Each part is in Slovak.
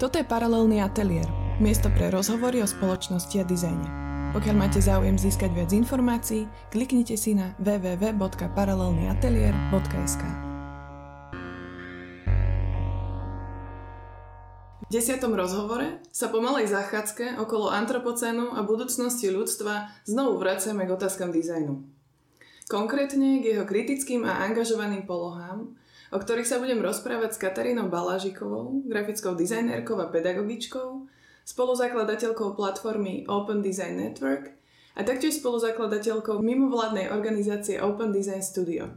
Toto je Paralelný ateliér, miesto pre rozhovory o spoločnosti a dizajne. Pokiaľ máte záujem získať viac informácií, kliknite si na www.paralelnyatelier.sk V desiatom rozhovore sa po malej záchádzke okolo antropocénu a budúcnosti ľudstva znovu vraciame k otázkam dizajnu. Konkrétne k jeho kritickým a angažovaným polohám, o ktorých sa budem rozprávať s Katarínou Balážikovou, grafickou dizajnérkou a pedagogičkou, spoluzakladateľkou platformy Open Design Network a taktiež spoluzakladateľkou mimovládnej organizácie Open Design Studio.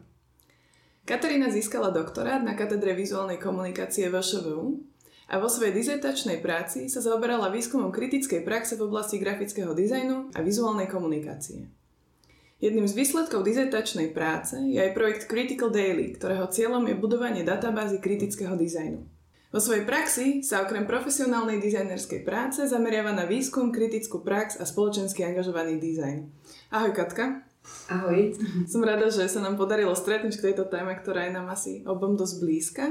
Katarína získala doktorát na katedre vizuálnej komunikácie VŠVU a vo svojej dizertačnej práci sa zaoberala výskumom kritickej praxe v oblasti grafického dizajnu a vizuálnej komunikácie. Jedným z výsledkov dizertačnej práce je aj projekt Critical Daily, ktorého cieľom je budovanie databázy kritického dizajnu. Vo svojej praxi sa okrem profesionálnej dizajnerskej práce zameriava na výskum, kritickú prax a spoločensky angažovaný dizajn. Ahoj Katka. Ahoj. Som rada, že sa nám podarilo stretnúť k tejto téme, ktorá je nám asi obom dosť blízka.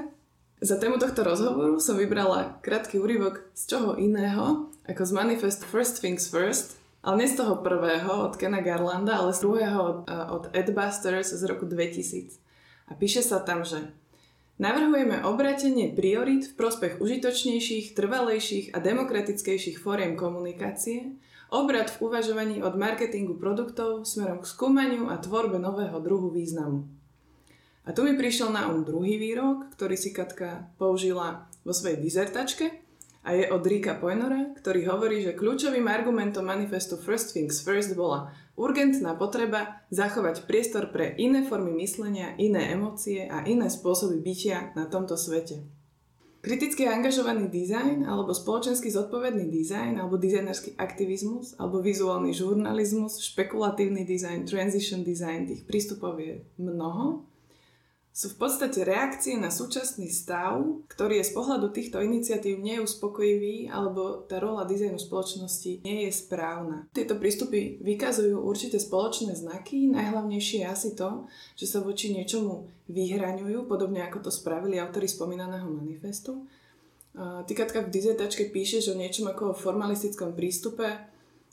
Za tému tohto rozhovoru som vybrala krátky úryvok z čoho iného, ako z manifest First Things First, ale nie z toho prvého od Kena Garlanda, ale z druhého od, eh, od Adbusters z roku 2000. A píše sa tam, že Navrhujeme obratenie priorit v prospech užitočnejších, trvalejších a demokratickejších fóriem komunikácie, obrad v uvažovaní od marketingu produktov smerom k skúmaniu a tvorbe nového druhu významu. A tu mi prišiel na um druhý výrok, ktorý si Katka použila vo svojej dizertačke a je od Rika Poinora, ktorý hovorí, že kľúčovým argumentom manifestu First Things First bola urgentná potreba zachovať priestor pre iné formy myslenia, iné emócie a iné spôsoby bytia na tomto svete. Kriticky angažovaný dizajn alebo spoločensky zodpovedný dizajn alebo dizajnerský aktivizmus alebo vizuálny žurnalizmus, špekulatívny dizajn, transition design, tých prístupov je mnoho sú v podstate reakcie na súčasný stav, ktorý je z pohľadu týchto iniciatív neuspokojivý alebo tá rola dizajnu spoločnosti nie je správna. Tieto prístupy vykazujú určité spoločné znaky, najhlavnejšie je asi to, že sa voči niečomu vyhraňujú, podobne ako to spravili autori spomínaného manifestu. Ty Katka v dizertačke píšeš o niečom ako o formalistickom prístupe,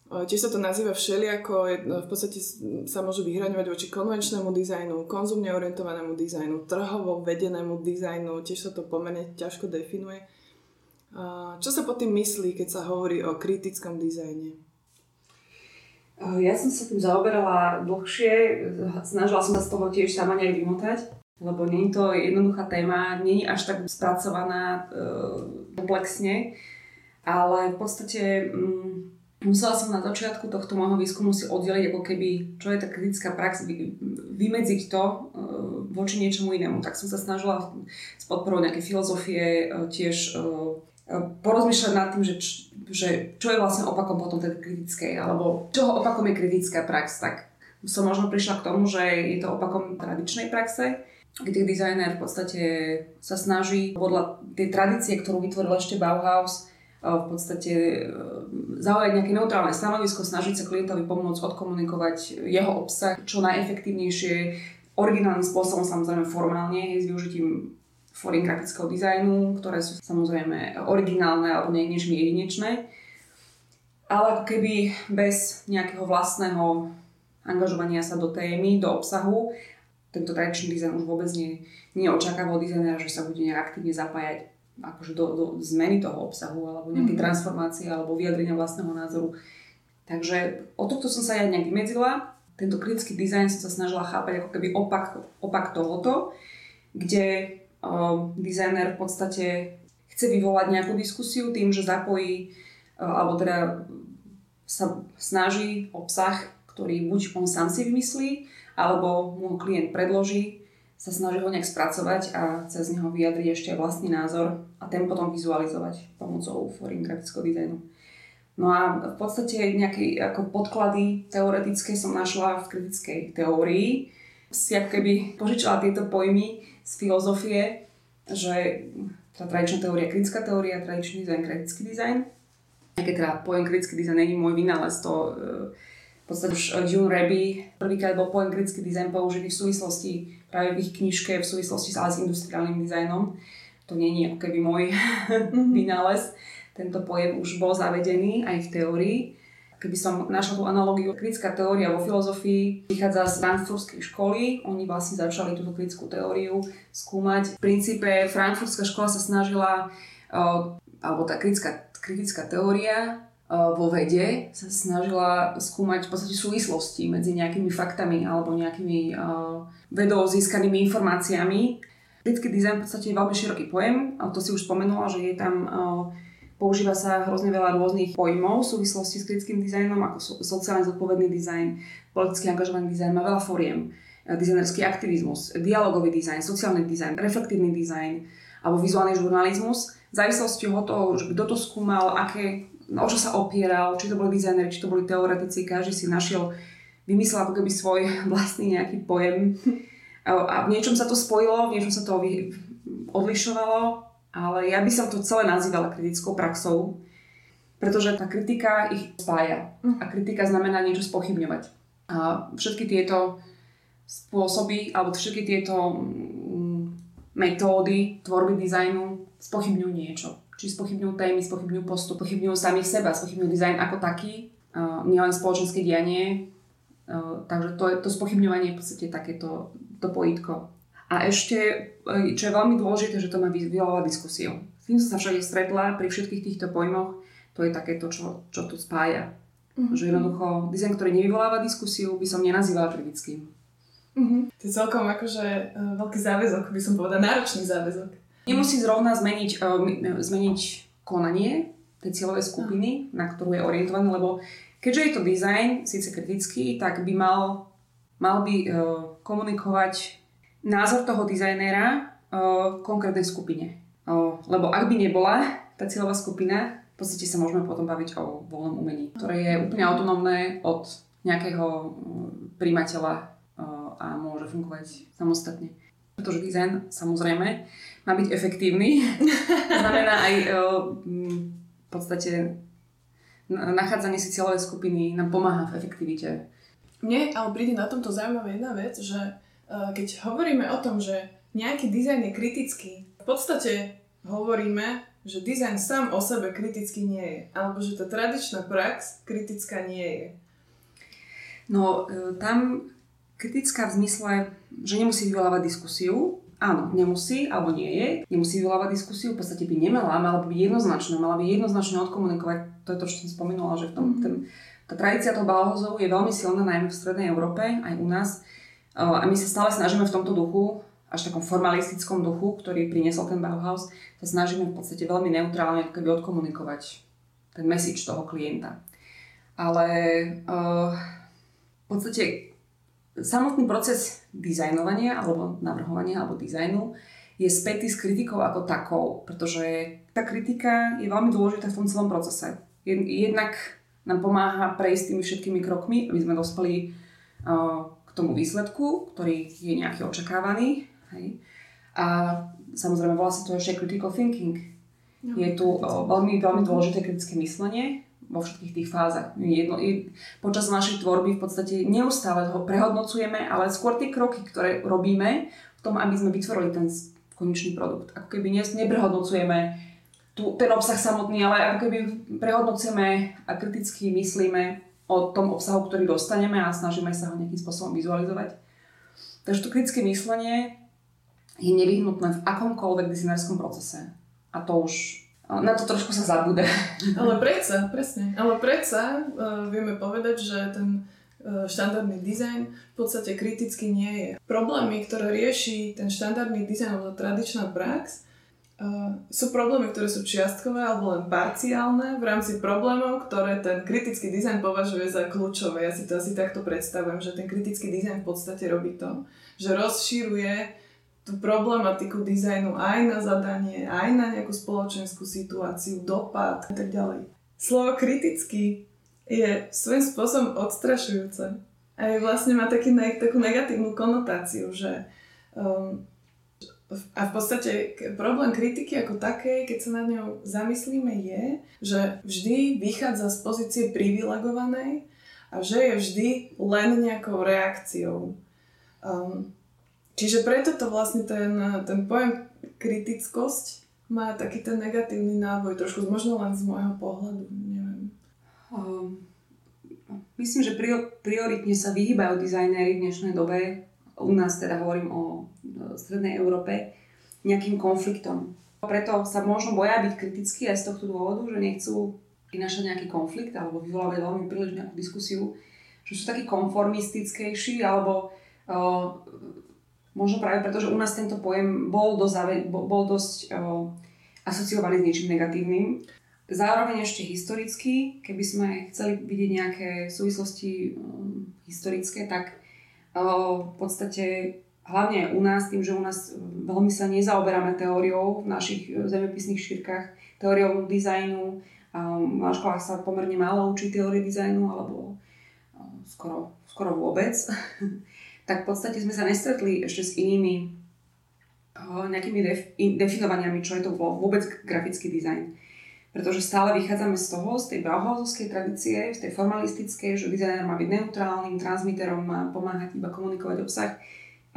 Tiež sa to nazýva všelijako, v podstate sa môžu vyhraňovať voči konvenčnému dizajnu, konzumne orientovanému dizajnu, trhovo vedenému dizajnu, tiež sa to pomerne ťažko definuje. Čo sa pod tým myslí, keď sa hovorí o kritickom dizajne? Ja som sa tým zaoberala dlhšie, snažila som sa z toho tiež sama nejak vymotať, lebo nie je to jednoduchá téma, nie je až tak spracovaná komplexne, ale v podstate mm, musela som na začiatku tohto môjho výskumu si oddeliť ako keby, čo je tá kritická prax, vymedziť to uh, voči niečomu inému. Tak som sa snažila s podporou nejaké filozofie uh, tiež uh, porozmýšľať nad tým, že, že čo je vlastne opakom potom tej kritickej, alebo čoho opakom je kritická prax. Tak som možno prišla k tomu, že je to opakom tradičnej praxe, kde dizajner v podstate sa snaží podľa tej tradície, ktorú vytvoril ešte Bauhaus, v podstate e, zaujať nejaké neutrálne stanovisko, snažiť sa klientovi pomôcť odkomunikovať jeho obsah čo najefektívnejšie, originálnym spôsobom, samozrejme formálne, s využitím fórim grafického dizajnu, ktoré sú samozrejme originálne alebo nie niečo jedinečné. Ale ako keby bez nejakého vlastného angažovania sa do témy, do obsahu, tento tradičný dizajn už vôbec nie, nie očakáva od dizajnera, že sa bude nejak aktívne zapájať akože do, do zmeny toho obsahu alebo nejaké mm-hmm. transformácie alebo vyjadrenia vlastného názoru. Takže o tohto som sa ja nejak vymedzila. Tento kritický dizajn som sa snažila chápať ako keby opak, opak tohoto, kde uh, dizajner v podstate chce vyvolať nejakú diskusiu tým, že zapojí uh, alebo teda sa snaží obsah, ktorý buď on sám si vymyslí, alebo mu klient predloží, sa snaží ho nejak spracovať a cez neho vyjadriť ešte vlastný názor a ten potom vizualizovať pomocou fóriem grafického dizajnu. No a v podstate nejaké ako podklady teoretické som našla v kritickej teórii. Si ako keby požičala tieto pojmy z filozofie, že tá tradičná teória kritická teória, tradičný dizajn, kritický dizajn. Aj keď teda pojem kritický dizajn není môj vynález, to e, podstate už June Raby prvýkrát bol pojem kritický dizajn použitý v súvislosti práve v ich knižke v súvislosti s industriálnym dizajnom. to nie je ako keby môj mm-hmm. vynález. Tento pojem už bol zavedený aj v teórii. Keby som našla tú analogiu, kritická teória vo filozofii vychádza z frankfurtskej školy. Oni vlastne začali túto kritickú teóriu skúmať. V princípe frankfurtská škola sa snažila, alebo tá kritická, kritická teória vo vede sa snažila skúmať v podstate súvislosti medzi nejakými faktami alebo nejakými vedou získanými informáciami. Kritický dizajn v podstate je veľmi široký pojem, to si už spomenula, že je tam Používa sa hrozne veľa rôznych pojmov v súvislosti s kritickým dizajnom, ako sociálne zodpovedný dizajn, politicky angažovaný dizajn, má veľa foriem. Dizajnerský aktivizmus, dialogový dizajn, sociálny dizajn, reflektívny dizajn alebo vizuálny žurnalizmus. V závislosti od toho, kto to skúmal, aké, o čo sa opieral, či to boli dizajneri, či to boli teoretici, každý si našiel, vymyslel ako keby svoj vlastný nejaký pojem. A v niečom sa to spojilo, v niečom sa to odlišovalo ale ja by som to celé nazývala kritickou praxou, pretože tá kritika ich spája. A kritika znamená niečo spochybňovať. A všetky tieto spôsoby, alebo všetky tieto mm, metódy tvorby dizajnu spochybňujú niečo. Či spochybňujú témy, spochybňujú postup, spochybňujú samých seba, spochybňujú dizajn ako taký, nielen spoločenské dianie. Takže to, to spochybňovanie je v podstate takéto to pojitko. A ešte, e, čo je veľmi dôležité, že to má vyvolávať diskusiu. S tým som sa všade stretla pri všetkých týchto pojmoch, to je takéto, čo, čo tu spája. Mm-hmm. Že jednoducho dizajn, ktorý nevyvoláva diskusiu, by som nenazývala kritickým. Mm-hmm. To je celkom akože uh, veľký záväzok, by som povedala, náročný záväzok. Nemusí zrovna zmeniť, uh, zmeniť konanie tej cieľovej skupiny, mm. na ktorú je orientovaný, lebo keďže je to dizajn, síce kritický, tak by mal, mal by uh, komunikovať názor toho dizajnéra konkrétnej skupine. Lebo ak by nebola tá cieľová skupina, v podstate sa môžeme potom baviť o voľnom umení, ktoré je úplne autonómne od nejakého príjmateľa uh, a môže fungovať samostatne. Pretože dizajn samozrejme má byť efektívny. znamená aj v podstate nachádzanie si cieľovej skupiny nám pomáha v efektivite. Mne ale príde na tomto zaujímavá jedna vec, že Eh, keď hovoríme o tom, že nejaký dizajn je kritický, v podstate hovoríme, že dizajn sám o sebe kritický nie je. Alebo že tá tradičná prax kritická nie je. No, eh, tam kritická v zmysle, že nemusí vyvolávať diskusiu. Áno, nemusí, alebo nie je. Nemusí vyvolávať diskusiu, v podstate by nemala, mala by byť jednoznačná, mala by jednoznačne odkomunikovať. To je to, čo som spomenula, že v tom, mm-hmm. ten, tá tradícia toho balhozov je veľmi silná, najmä v Strednej Európe, aj u nás a my sa stále snažíme v tomto duchu, až takom formalistickom duchu, ktorý priniesol ten Bauhaus, sa snažíme v podstate veľmi neutrálne ako keby odkomunikovať ten message toho klienta. Ale uh, v podstate samotný proces dizajnovania alebo navrhovania alebo dizajnu je spätý s kritikou ako takou, pretože tá kritika je veľmi dôležitá v tom celom procese. Jednak nám pomáha prejsť tými všetkými krokmi, aby sme dospeli uh, tomu výsledku, ktorý je nejaký očakávaný. Hej. A samozrejme volá sa to ešte critical thinking. No, je tu veľmi, veľmi dôležité kritické myslenie vo všetkých tých fázach. Jedno, je, počas našej tvorby v podstate neustále ho prehodnocujeme, ale skôr tie kroky, ktoré robíme v tom, aby sme vytvorili ten konečný produkt. Ako keby ne, neprehodnocujeme tu, ten obsah samotný, ale ako keby prehodnocujeme a kriticky myslíme o tom obsahu, ktorý dostaneme a snažíme sa ho nejakým spôsobom vizualizovať. Takže to kritické myslenie je nevyhnutné v akomkoľvek dizajnerskom procese. A to už na to trošku sa zabúda. Ale predsa, presne. Ale predsa uh, vieme povedať, že ten uh, štandardný dizajn v podstate kriticky nie je. Problémy, ktoré rieši ten štandardný dizajn alebo tradičná prax, Uh, sú problémy, ktoré sú čiastkové alebo len parciálne v rámci problémov, ktoré ten kritický dizajn považuje za kľúčové. Ja si to asi takto predstavujem, že ten kritický dizajn v podstate robí to, že rozšíruje tú problematiku dizajnu aj na zadanie, aj na nejakú spoločenskú situáciu, dopad a tak ďalej. Slovo kritický je svojím spôsobom odstrašujúce. A vlastne má taký, takú negatívnu konotáciu, že um, a v podstate problém kritiky ako takej, keď sa nad ňou zamyslíme, je, že vždy vychádza z pozície privilegovanej a že je vždy len nejakou reakciou. Um, čiže preto to vlastne ten, ten pojem kritickosť má taký ten negatívny návoj, trošku možno len z môjho pohľadu, neviem. Um, myslím, že prioritne sa vyhýbajú dizajnéri v dnešnej dobe, u nás teda hovorím o strednej Európe, nejakým konfliktom. Preto sa možno boja byť kritickí aj z tohto dôvodu, že nechcú prinášať nejaký konflikt alebo vyvolávať veľmi príliš nejakú diskusiu, že sú takí konformistickejší alebo uh, možno práve preto, že u nás tento pojem bol dosť, bol, dosť uh, asociovaný s niečím negatívnym. Zároveň ešte historicky, keby sme chceli vidieť nejaké súvislosti um, historické, tak uh, v podstate hlavne u nás, tým, že u nás veľmi sa nezaoberáme teóriou v našich zemepisných šírkach, teóriou dizajnu, um, na školách sa pomerne málo učí teórie dizajnu, alebo um, skoro, skoro vôbec, tak v podstate sme sa nestretli ešte s inými nejakými def- definovaniami, čo je to vôbec grafický dizajn. Pretože stále vychádzame z toho, z tej Bauhausovskej tradície, z tej formalistickej, že dizajner má byť neutrálnym, transmiterom, má pomáhať iba komunikovať obsah.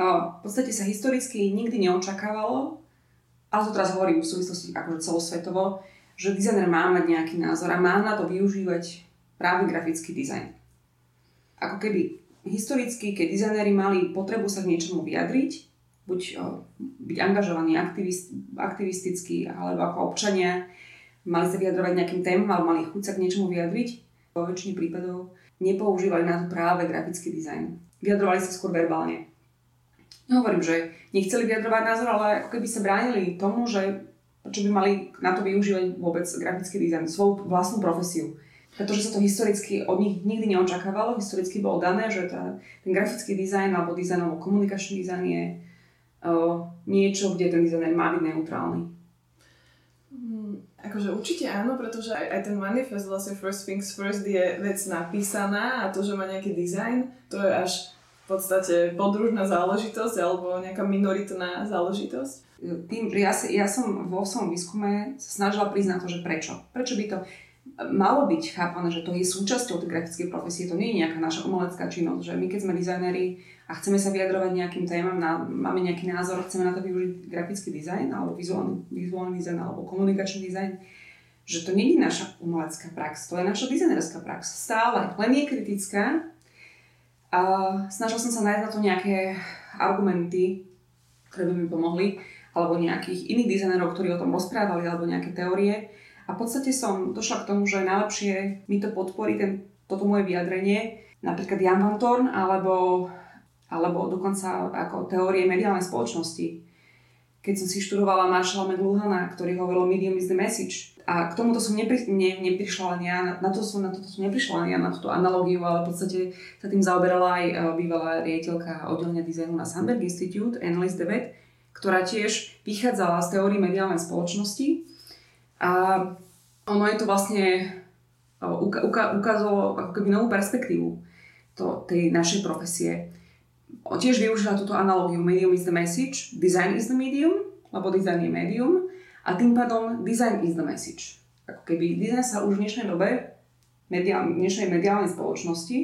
V podstate sa historicky nikdy neočakávalo, ale to teraz hovorím v súvislosti akože celosvetovo, že dizajner má mať nejaký názor a má na to využívať práve grafický dizajn. Ako keby historicky, keď dizajnéri mali potrebu sa k niečomu vyjadriť, buď byť angažovaní aktivist, aktivisticky, alebo ako občania, mali sa vyjadrovať nejakým témam, alebo mali chuť sa k niečomu vyjadriť. Vo väčšine prípadov nepoužívali na to práve grafický dizajn. Vyjadrovali sa skôr verbálne. Nehovorím, že nechceli vyjadrovať názor, ale ako keby sa bránili tomu, že čo by mali na to využívať vôbec grafický dizajn, svoju vlastnú profesiu. Pretože sa to historicky od nich nikdy neočakávalo. Historicky bolo dané, že tá, ten grafický dizajn alebo dizajn alebo komunikačný dizajn je niečo, kde ten dizajner má byť neutrálny? Hmm, akože určite áno, pretože aj, aj ten manifest vlastne First Things First je vec napísaná a to, že má nejaký dizajn, to je až v podstate podružná záležitosť alebo nejaká minoritná záležitosť. Tým, ja, ja som vo svojom výskume sa snažila priznať to, že prečo. Prečo by to malo byť chápané, že to je súčasťou tej grafickej profesie, to nie je nejaká naša umelecká činnosť, že my keď sme dizajneri, a chceme sa vyjadrovať nejakým témam, na, máme nejaký názor, chceme na to využiť grafický dizajn alebo vizuálny, vizuálny dizajn alebo komunikačný dizajn, že to nie je naša umelecká prax, to je naša dizajnerská prax. Stále, len je kritická. A snažil som sa nájsť na to nejaké argumenty, ktoré by mi pomohli, alebo nejakých iných dizajnerov, ktorí o tom rozprávali, alebo nejaké teórie. A v podstate som došla k tomu, že najlepšie mi to podporí ten, toto moje vyjadrenie, napríklad Jan Van Thorn, alebo alebo dokonca ako teórie mediálnej spoločnosti. Keď som si študovala Marshalla McLuhana, ktorý hovoril Medium is the message. A k tomuto som nepri, ne, neprišla len ja, na, to som, na toto som neprišla len ja, na túto analógiu, ale v podstate sa tým zaoberala aj uh, bývalá riaditeľka oddelenia dizajnu na Sandberg Institute, Annalise Devet, ktorá tiež vychádzala z teórií mediálnej spoločnosti. A ono je to vlastne uka, ukázalo ako keby novú perspektívu to, tej našej profesie tiež využila túto analogiu medium is the message, design is the medium, lebo design je medium a tým pádom design is the message. Ako keby design sa už v dnešnej dobe, mediál, dnešnej mediálnej spoločnosti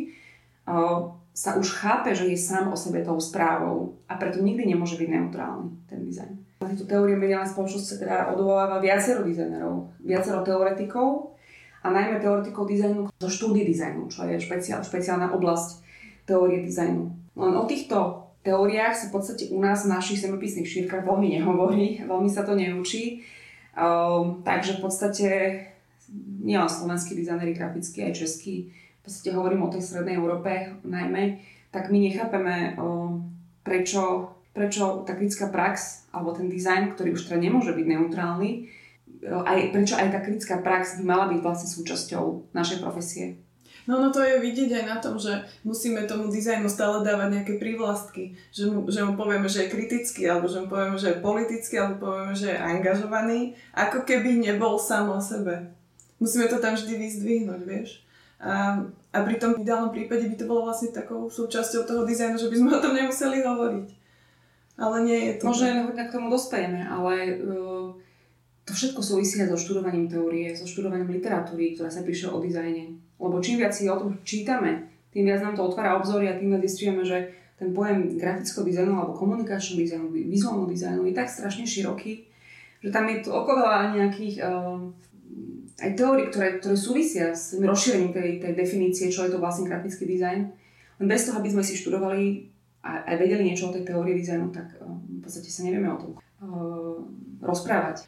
uh, sa už chápe, že je sám o sebe tou správou a preto nikdy nemôže byť neutrálny ten dizajn. Na tieto teórie mediálnej spoločnosti sa teda odvoláva viacero dizajnerov, viacero teoretikov a najmä teoretikov dizajnu zo štúdy dizajnu, čo je špeciál, špeciálna oblasť teórie dizajnu. Len o týchto teóriách sa v podstate u nás v našich zemepisných šírkach veľmi nehovorí, veľmi sa to neučí. Um, takže v podstate nielen slovenskí dizajneri grafickí, aj českí, v podstate hovorím o tej strednej Európe najmä, tak my nechápeme, um, prečo, prečo tá kritická prax alebo ten dizajn, ktorý už teda nemôže byť neutrálny, aj, prečo aj tá kritická prax by mala byť vlastne súčasťou našej profesie. No, no to je vidieť aj na tom, že musíme tomu dizajnu stále dávať nejaké prívlastky, že mu, že mu povieme, že je kritický, alebo že mu povieme, že je politický, alebo povieme, že je angažovaný, ako keby nebol sám o sebe. Musíme to tam vždy vyzdvihnúť, vieš. A, a pri tom ideálnom prípade by to bolo vlastne takou súčasťou toho dizajnu, že by sme o tom nemuseli hovoriť. Ale nie je to. Možno k tomu dospejeme, ale uh, to všetko súvisí so študovaním teórie, so študovaním literatúry, ktorá sa píše o dizajne lebo čím viac si o tom čítame, tým viac nám to otvára obzory a tým viac zistujeme, že ten pojem grafického dizajnu alebo komunikačného dizajnu, vizuálneho dizajnu je tak strašne široký že tam je to okoľa nejakých uh, aj teórií, ktoré, ktoré súvisia s rozšírením tej, tej definície, čo je to vlastne grafický dizajn. Len bez toho, aby sme si študovali a aj vedeli niečo o tej teórii dizajnu, tak uh, v podstate sa nevieme o tom uh, rozprávať.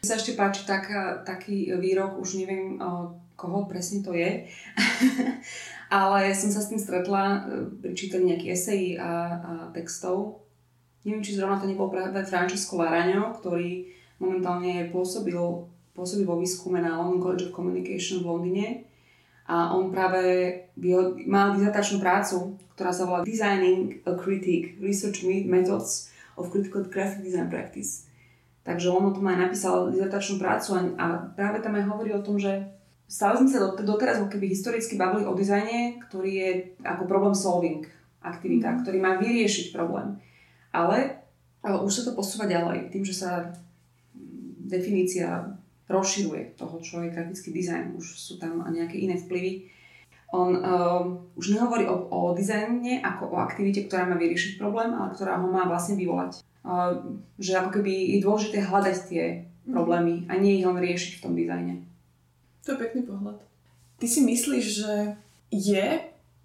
Mi sa ešte páči tak, taký výrok, už neviem, uh, koho presne to je, ale som sa s tým stretla pri čítaní nejakých esejí a, a textov. Neviem, či zrovna to nebol práve Francesco Laraňo, ktorý momentálne pôsobil pôsobil vo výskume na London College of Communication v Londýne a on práve mal dizertačnú prácu, ktorá sa volá Designing a Critic, Research Methods of Critical Graphic Design Practice. Takže on o tom aj napísal dizertačnú prácu a, a práve tam aj hovorí o tom, že stále sme sa doteraz keby historicky bavili o dizajne, ktorý je ako problem solving aktivita, mm. ktorý má vyriešiť problém. Ale, ale už sa to posúva ďalej tým, že sa definícia rozširuje toho, čo je grafický dizajn. Už sú tam nejaké iné vplyvy. On uh, už nehovorí o, o dizajne ako o aktivite, ktorá má vyriešiť problém, ale ktorá ho má vlastne vyvolať. Uh, že ako keby je dôležité hľadať tie mhm. problémy a nie ich len riešiť v tom dizajne. To je pekný pohľad. Ty si myslíš, že je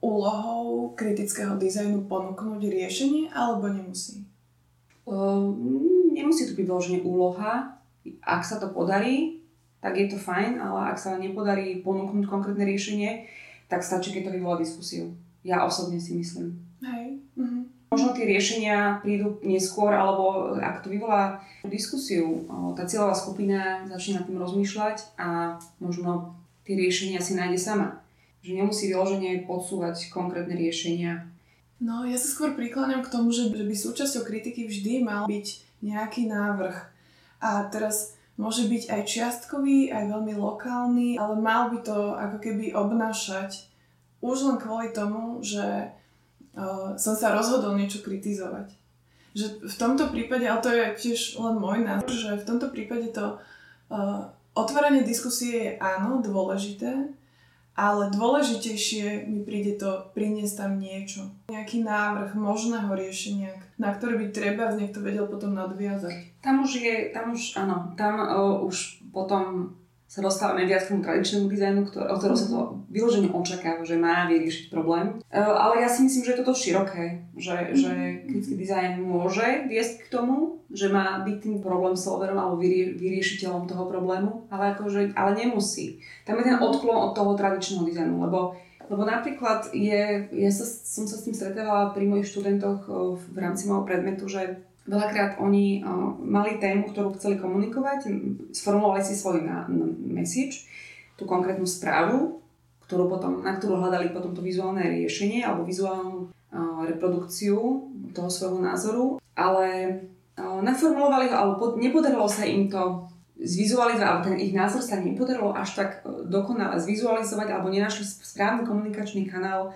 úlohou kritického dizajnu ponúknuť riešenie alebo nemusí? Uh, nemusí to byť vloženie úloha, ak sa to podarí, tak je to fajn, ale ak sa nepodarí ponúknuť konkrétne riešenie, tak stačí, keď to vyvolá diskusiu. Ja osobne si myslím. Hej. Mhm. Možno tie riešenia prídu neskôr, alebo ak to vyvolá diskusiu, tá cieľová skupina začne nad tým rozmýšľať a možno tie riešenia si nájde sama. Že nemusí vyloženie podsúvať konkrétne riešenia. No, ja sa skôr prikláňam k tomu, že by súčasťou kritiky vždy mal byť nejaký návrh a teraz môže byť aj čiastkový, aj veľmi lokálny, ale mal by to ako keby obnášať už len kvôli tomu, že uh, som sa rozhodol niečo kritizovať. Že v tomto prípade, ale to je tiež len môj názor, že v tomto prípade to uh, otváranie diskusie je áno, dôležité, ale dôležitejšie mi príde to priniesť tam niečo. Nejaký návrh možného riešenia, na ktorý by treba niekto vedel potom nadviazať. Tam už je, tam už, áno, tam uh, už potom sa dostávame viac k tomu tradičnému dizajnu, ktoré, od ktorého sa to vyložene očakáva, že má vyriešiť problém. Uh, ale ja si myslím, že je to dosť široké, že, že kritický dizajn môže viesť k tomu, že má byť tým problém solverom alebo vyrie, vyriešiteľom toho problému, ale, akože, ale nemusí. Tam je ten odklon od toho tradičného dizajnu, lebo lebo napríklad je, ja sa, som sa s tým stretávala pri mojich študentoch v rámci môjho predmetu, že veľakrát oni mali tému, ktorú chceli komunikovať, sformulovali si svoj message, tú konkrétnu správu, ktorú potom, na ktorú hľadali potom to vizuálne riešenie alebo vizuálnu reprodukciu toho svojho názoru, ale naformulovali ho, alebo nepodarilo sa im to zvizualizovať, alebo ten ich názor sa nepodarilo až tak dokonale zvizualizovať, alebo nenašli správny komunikačný kanál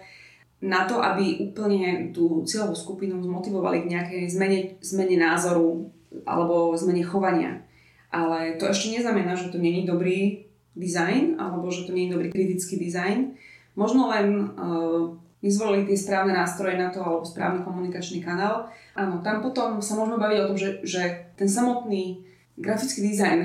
na to, aby úplne tú cieľovú skupinu zmotivovali k nejakej zmene, zmene názoru alebo zmene chovania. Ale to ešte neznamená, že to není dobrý dizajn, alebo že to je dobrý kritický dizajn. Možno len uh, vyzvolili tie správne nástroje na to, alebo správny komunikačný kanál. Áno, tam potom sa môžeme baviť o tom, že, že ten samotný grafický dizajn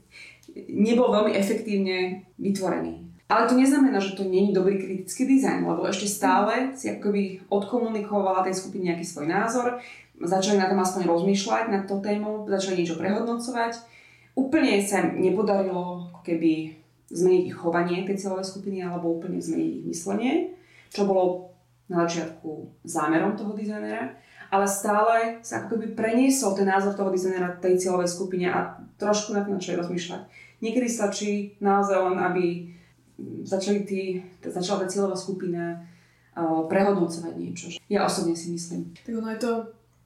nebol veľmi efektívne vytvorený. Ale to neznamená, že to je dobrý kritický dizajn, lebo ešte stále si akoby odkomunikovala tej skupine nejaký svoj názor, začali na tom aspoň rozmýšľať nad to témou, začali niečo prehodnocovať. Úplne sa nepodarilo keby zmeniť ich chovanie tej cieľovej skupiny alebo úplne zmeniť ich myslenie, čo bolo na začiatku zámerom toho dizajnera ale stále sa ako keby preniesol ten názor toho dizajnera tej cieľovej skupine a trošku na to rozmýšľať. Niekedy stačí naozaj len, aby začali tí, začala tá cieľová skupina prehodnocovať niečo. Ja osobne si myslím. Tak ono je to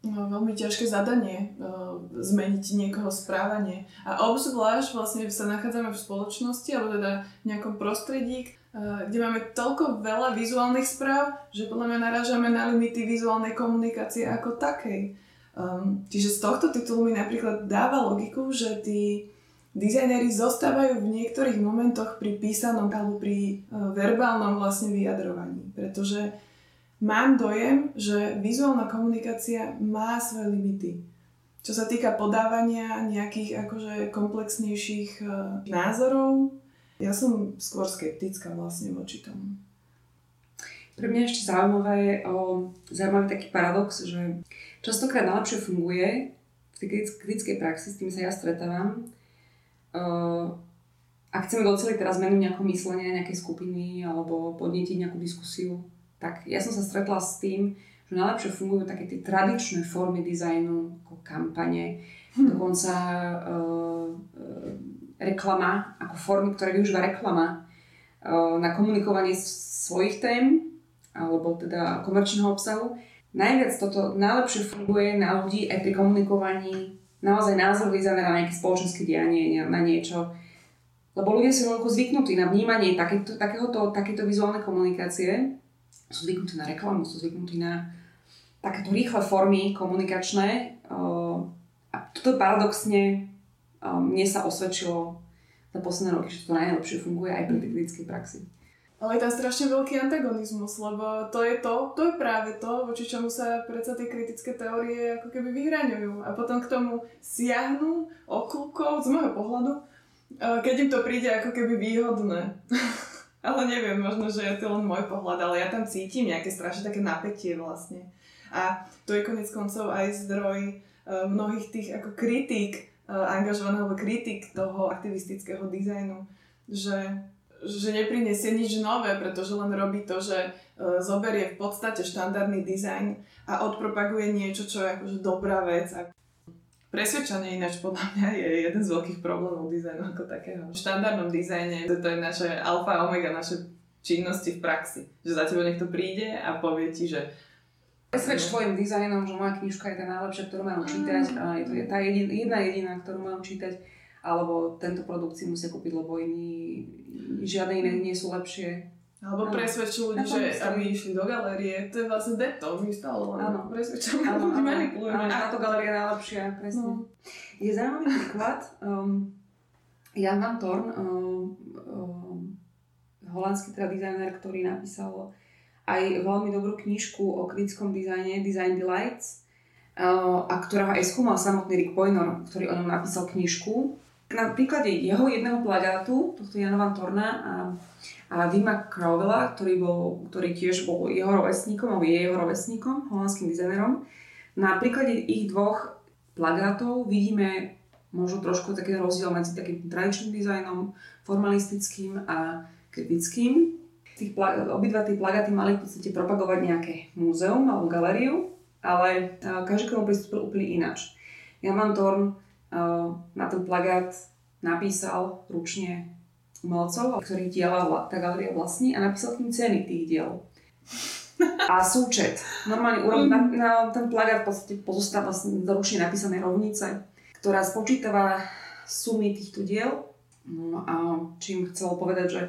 no, veľmi ťažké zadanie uh, zmeniť niekoho správanie. A obzvlášť vlastne sa nachádzame v spoločnosti alebo teda v nejakom prostredí, Eh, kde máme toľko veľa vizuálnych správ, že podľa mňa narážame na limity vizuálnej komunikácie ako takej. Um, čiže z tohto titulu mi napríklad dáva logiku, že tí dizajnéri zostávajú v niektorých momentoch pri písanom alebo pri uh, verbálnom vlastne vyjadrovaní. Pretože mám dojem, že vizuálna komunikácia má svoje limity. čo sa týka podávania nejakých akože komplexnejších uh, názorov, ja som skôr skeptická vlastne voči tomu. Pre mňa ešte zaujímavé, o, zaujímavý taký paradox, že častokrát najlepšie funguje v tej kritickej praxi, s tým sa ja stretávam, ak chceme doceliť teraz zmenu nejakého myslenia nejakej skupiny alebo podnetiť nejakú diskusiu, tak ja som sa stretla s tým, že najlepšie fungujú také tie tradičné formy dizajnu, ako kampane, hm. dokonca uh, uh, reklama, ako formy, ktoré využíva reklama uh, na komunikovanie svojich tém alebo teda komerčného obsahu. Najviac toto najlepšie funguje na ľudí aj pri komunikovaní naozaj názor dizajnera na nejaké spoločenské dianie, na niečo. Lebo ľudia sú veľmi zvyknutí na vnímanie takéto, takéhoto, takéto vizuálnej komunikácie. Sú zvyknutí na reklamu, sú zvyknutí na takéto rýchle formy komunikačné. A toto paradoxne mne sa osvedčilo za posledné roky, že to najlepšie funguje aj pri kritickej praxi. Ale je tam strašne veľký antagonizmus, lebo to je to, to je práve to, voči čomu sa predsa tie kritické teórie ako keby vyhraňujú. A potom k tomu siahnu okľúkov z môjho pohľadu, keď im to príde ako keby výhodné. ale neviem, možno, že je to len môj pohľad, ale ja tam cítim nejaké strašne také napätie vlastne. A to je konec koncov aj zdroj mnohých tých ako kritík, angažovaného kritik toho aktivistického dizajnu, že že neprinesie nič nové, pretože len robí to, že e, zoberie v podstate štandardný dizajn a odpropaguje niečo, čo je akože dobrá vec. A presvedčanie ináč podľa mňa je jeden z veľkých problémov dizajnu ako takého. V štandardnom dizajne to je naše alfa a omega, naše činnosti v praxi. Že za teba niekto príde a povie ti, že Presvedč tvojim dizajnom, že moja knižka je tá najlepšia, ktorú mám čítať a je to tá jedin, jedna jediná, ktorú mám čítať alebo tento produkt si musia kúpiť, lebo iní, žiadne iné nie sú lepšie. Alebo presvedčujú ľudí, že aby išli do galérie, to je vlastne depto, my stále len presvedčujeme ľudí, manipulujeme. Áno, táto galéria je najlepšia, presne. No. Je zaujímavý príklad, um, Jan van Thorn, um, um, holandský teda dizajner, ktorý napísal aj veľmi dobrú knižku o kritickom dizajne, Design Delights, uh, a ktorá aj skúmal samotný Rick Poynor, ktorý o ňom napísal knižku na príklade jeho jedného plagátu, tohto Janovan Torna a, a Vima Crowella, ktorý, bol, ktorý tiež bol jeho rovesníkom, alebo je jeho rovesníkom, holandským dizajnerom, na príklade ich dvoch plagátov vidíme možno trošku taký rozdiel medzi takým tradičným dizajnom, formalistickým a kritickým. Tých, obidva tie plagáty mali v podstate propagovať nejaké múzeum alebo galériu, ale každý k tomu pristúpil úplne ináč. Jan Van Torn na ten plagát napísal ručne umelcov, ktorých diela tá galéria vlastní a napísal ním ceny tých diel. A súčet. Normálne urob, na, na ten plagát v podstate pozostáva z ručne napísanej rovnice, ktorá spočítava sumy týchto diel. No a čím chcel povedať, že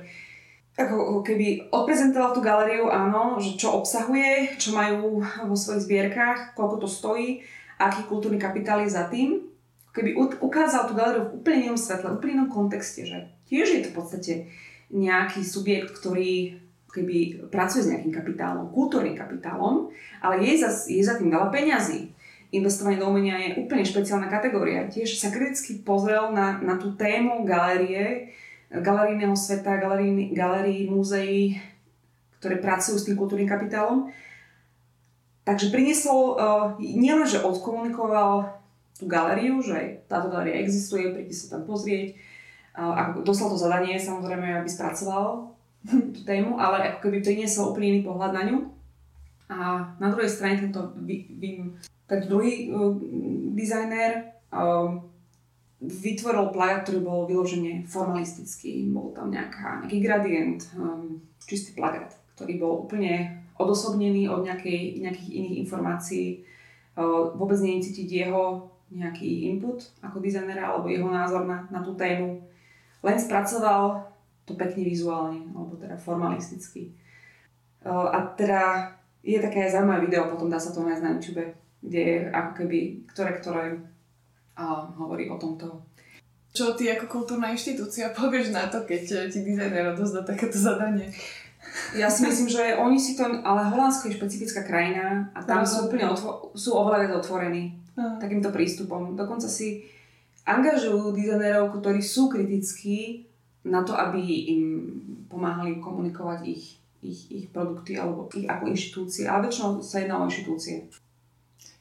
ako keby odprezentoval tú galériu, áno, že čo obsahuje, čo majú vo svojich zbierkach, koľko to stojí, aký kultúrny kapitál je za tým keby ukázal tú galériu v úplne inom svetle, úplne inom kontexte, že tiež je to v podstate nejaký subjekt, ktorý keby pracuje s nejakým kapitálom, kultúrnym kapitálom, ale je za, je za tým veľa peňazí. Investovanie do umenia je úplne špeciálna kategória. Tiež sa kriticky pozrel na, na tú tému galérie, galerijného sveta, galerii, galerii, múzeí, ktoré pracujú s tým kultúrnym kapitálom. Takže priniesol, uh, nielenže odkomunikoval tú galériu, že táto galéria existuje, príďte sa tam pozrieť. A dostal to zadanie, samozrejme, aby spracoval tú tému, ale ako keby priniesol úplne iný pohľad na ňu. A na druhej strane tento tak druhý uh, dizajner uh, vytvoril plagát, ktorý bol vyložene formalistický. Bol tam nejaká, nejaký gradient, um, čistý plagát, ktorý bol úplne odosobnený od nejakej, nejakých iných informácií. Vôbec nie cítiť jeho nejaký input ako dizajnera alebo jeho názor na, na tú tému. Len spracoval to pekne vizuálne, alebo teda formalisticky. A teda je také zaujímavé video, potom dá sa to nájsť na YouTube, kde je ako keby, ktoré, ktoré a, hovorí o tomto. Čo ty ako kultúrna inštitúcia povieš na to, keď ti dizajner odozdá takéto zadanie? Ja si myslím, že oni si to, ale Holandsko je špecifická krajina a tam sú úplne otvo- sú oveľa viac otvorení uh. takýmto prístupom. Dokonca si angažujú dizajnerov, ktorí sú kritickí na to, aby im pomáhali komunikovať ich, ich, ich produkty alebo ich ako inštitúcie. Ale väčšinou sa jedná o inštitúcie.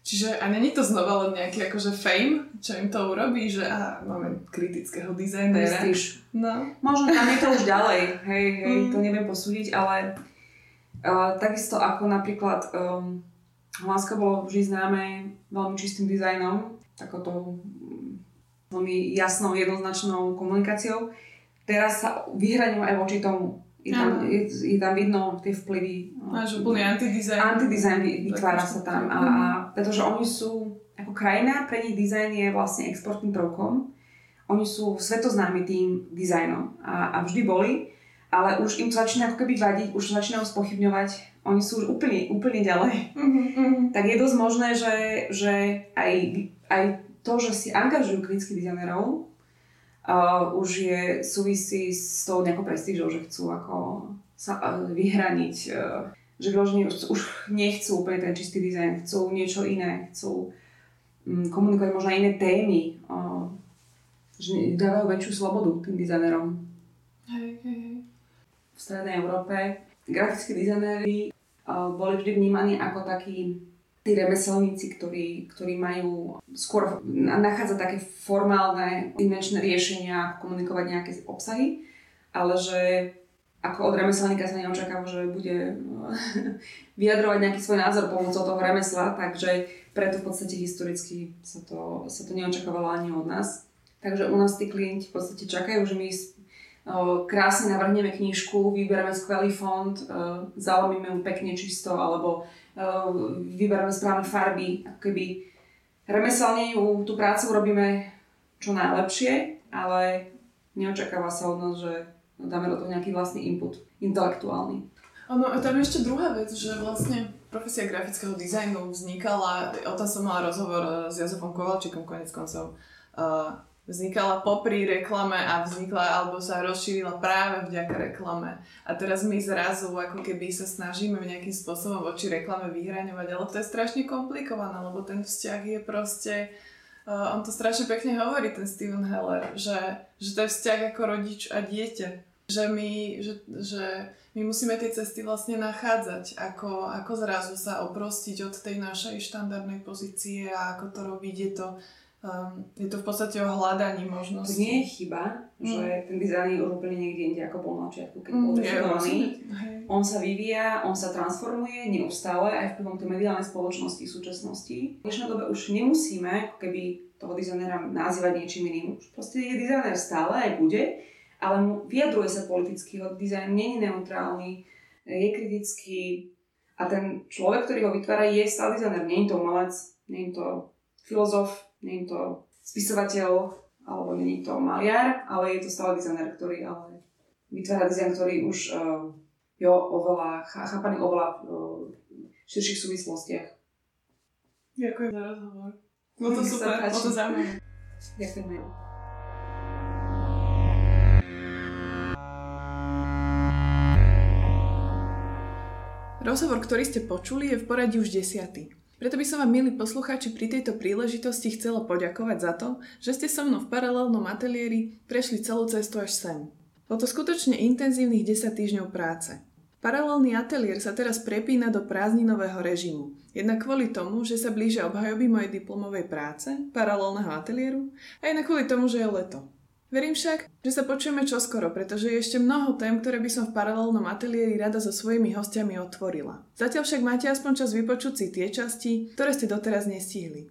Čiže a není to znova len nejaký akože fame, čo im to urobí, že aha, máme kritického dizajnera. No. Možno tam je to už ďalej, hej, hej, mm. to neviem posúdiť, ale uh, takisto ako napríklad um, Holandsko bolo vždy známe veľmi čistým dizajnom, takouto veľmi jasnou, jednoznačnou komunikáciou. Teraz sa vyhraňujú aj voči tomu je tam, je, je tam vidno tie vplyvy. Máš úplne antidizajn. Antidizajn vytvára sa tam. A, a, pretože oni sú, ako krajina, pre nich dizajn je vlastne exportným prvkom. Oni sú svetoznámi tým dizajnom a, a vždy boli, ale už im to začína ako keby vadiť, už začínajú spochybňovať. Oni sú už úplne, úplne ďalej. Mm-hmm. Tak je dosť možné, že, že aj, aj to, že si angažujú kritických dizajnerov, uh, už je súvisí s tou nejakou prestížou, že chcú ako sa uh, vyhraniť, uh, že vyložení už, už nechcú úplne ten čistý dizajn, chcú niečo iné, chcú um, komunikovať možno iné témy, uh, že dávajú väčšiu slobodu tým dizajnerom. Hej, hej, hej. V Strednej Európe grafickí dizajnéri uh, boli vždy vnímaní ako takí tí remeselníci, ktorí, ktorí majú skôr nachádzať také formálne invenčné riešenia, ako komunikovať nejaké obsahy, ale že ako od remeselníka sa neočakáva, že bude vyjadrovať nejaký svoj názor pomocou toho remesla, takže preto v podstate historicky sa to, sa to neočakávalo ani od nás. Takže u nás tí klienti v podstate čakajú, že my krásne navrhneme knižku, vybereme skvelý fond, zalomíme mu pekne čisto, alebo vyberáme správne farby, ako keby remeselne ju, tú prácu robíme čo najlepšie, ale neočakáva sa od nás, že dáme do toho nejaký vlastný input, intelektuálny. Ono, a tam je ešte druhá vec, že vlastne profesia grafického dizajnu vznikala, o tom som mala rozhovor s Jozefom Kovalčíkom konec koncov, vznikala popri reklame a vznikla alebo sa rozšírila práve vďaka reklame. A teraz my zrazu ako keby sa snažíme nejakým spôsobom voči reklame vyhraňovať, ale to je strašne komplikované, lebo ten vzťah je proste, uh, on to strašne pekne hovorí, ten Steven Heller, že, že to je vzťah ako rodič a dieťa. Že my, že, že my musíme tie cesty vlastne nachádzať, ako, ako zrazu sa oprostiť od tej našej štandardnej pozície a ako to robiť. Je to, Um, je to v podstate o hľadaní možností. To nie je chyba, mm. že ten dizajn je úplne niekde inde ako bol na začiatku, keď mm, bol definovaný. On sa vyvíja, on sa transformuje neustále aj vplyvom tej mediálnej spoločnosti v súčasnosti. V dnešnej dobe už nemusíme ako keby toho dizajnera nazývať niečím iným. Už proste je dizajner stále aj bude, ale mu vyjadruje sa politicky, ho dizajn nie je neutrálny, je kritický a ten človek, ktorý ho vytvára, je stále dizajner. Nie je to umelec, nie je to filozof, nie je to spisovateľ, alebo nie je to maliar, ale je to stále dizajner, ktorý ale vytvára dizajn, ktorý už uh, je oveľa, chápaný oveľa uh, širších súvislostiach. Ďakujem za rozhovor. Bolo to super, bolo to zaujímavé. Ďakujem. Rozhovor, ktorý ste počuli, je v poradí už desiatý. Preto by som vám, milí poslucháči, pri tejto príležitosti chcela poďakovať za to, že ste so mnou v paralelnom ateliéri prešli celú cestu až sem. Bolo to skutočne intenzívnych 10 týždňov práce. Paralelný ateliér sa teraz prepína do prázdninového režimu. Jednak kvôli tomu, že sa blížia obhajoby mojej diplomovej práce, paralelného ateliéru, a jednak kvôli tomu, že je leto. Verím však, že sa počujeme čoskoro, pretože je ešte mnoho tém, ktoré by som v paralelnom ateliéri rada so svojimi hostiami otvorila. Zatiaľ však máte aspoň čas vypočuť si tie časti, ktoré ste doteraz nestihli.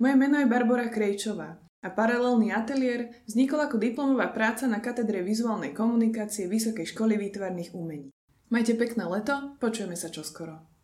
Moje meno je Barbara Krejčová a paralelný ateliér vznikol ako diplomová práca na katedre vizuálnej komunikácie Vysokej školy výtvarných umení. Majte pekné leto, počujeme sa čoskoro.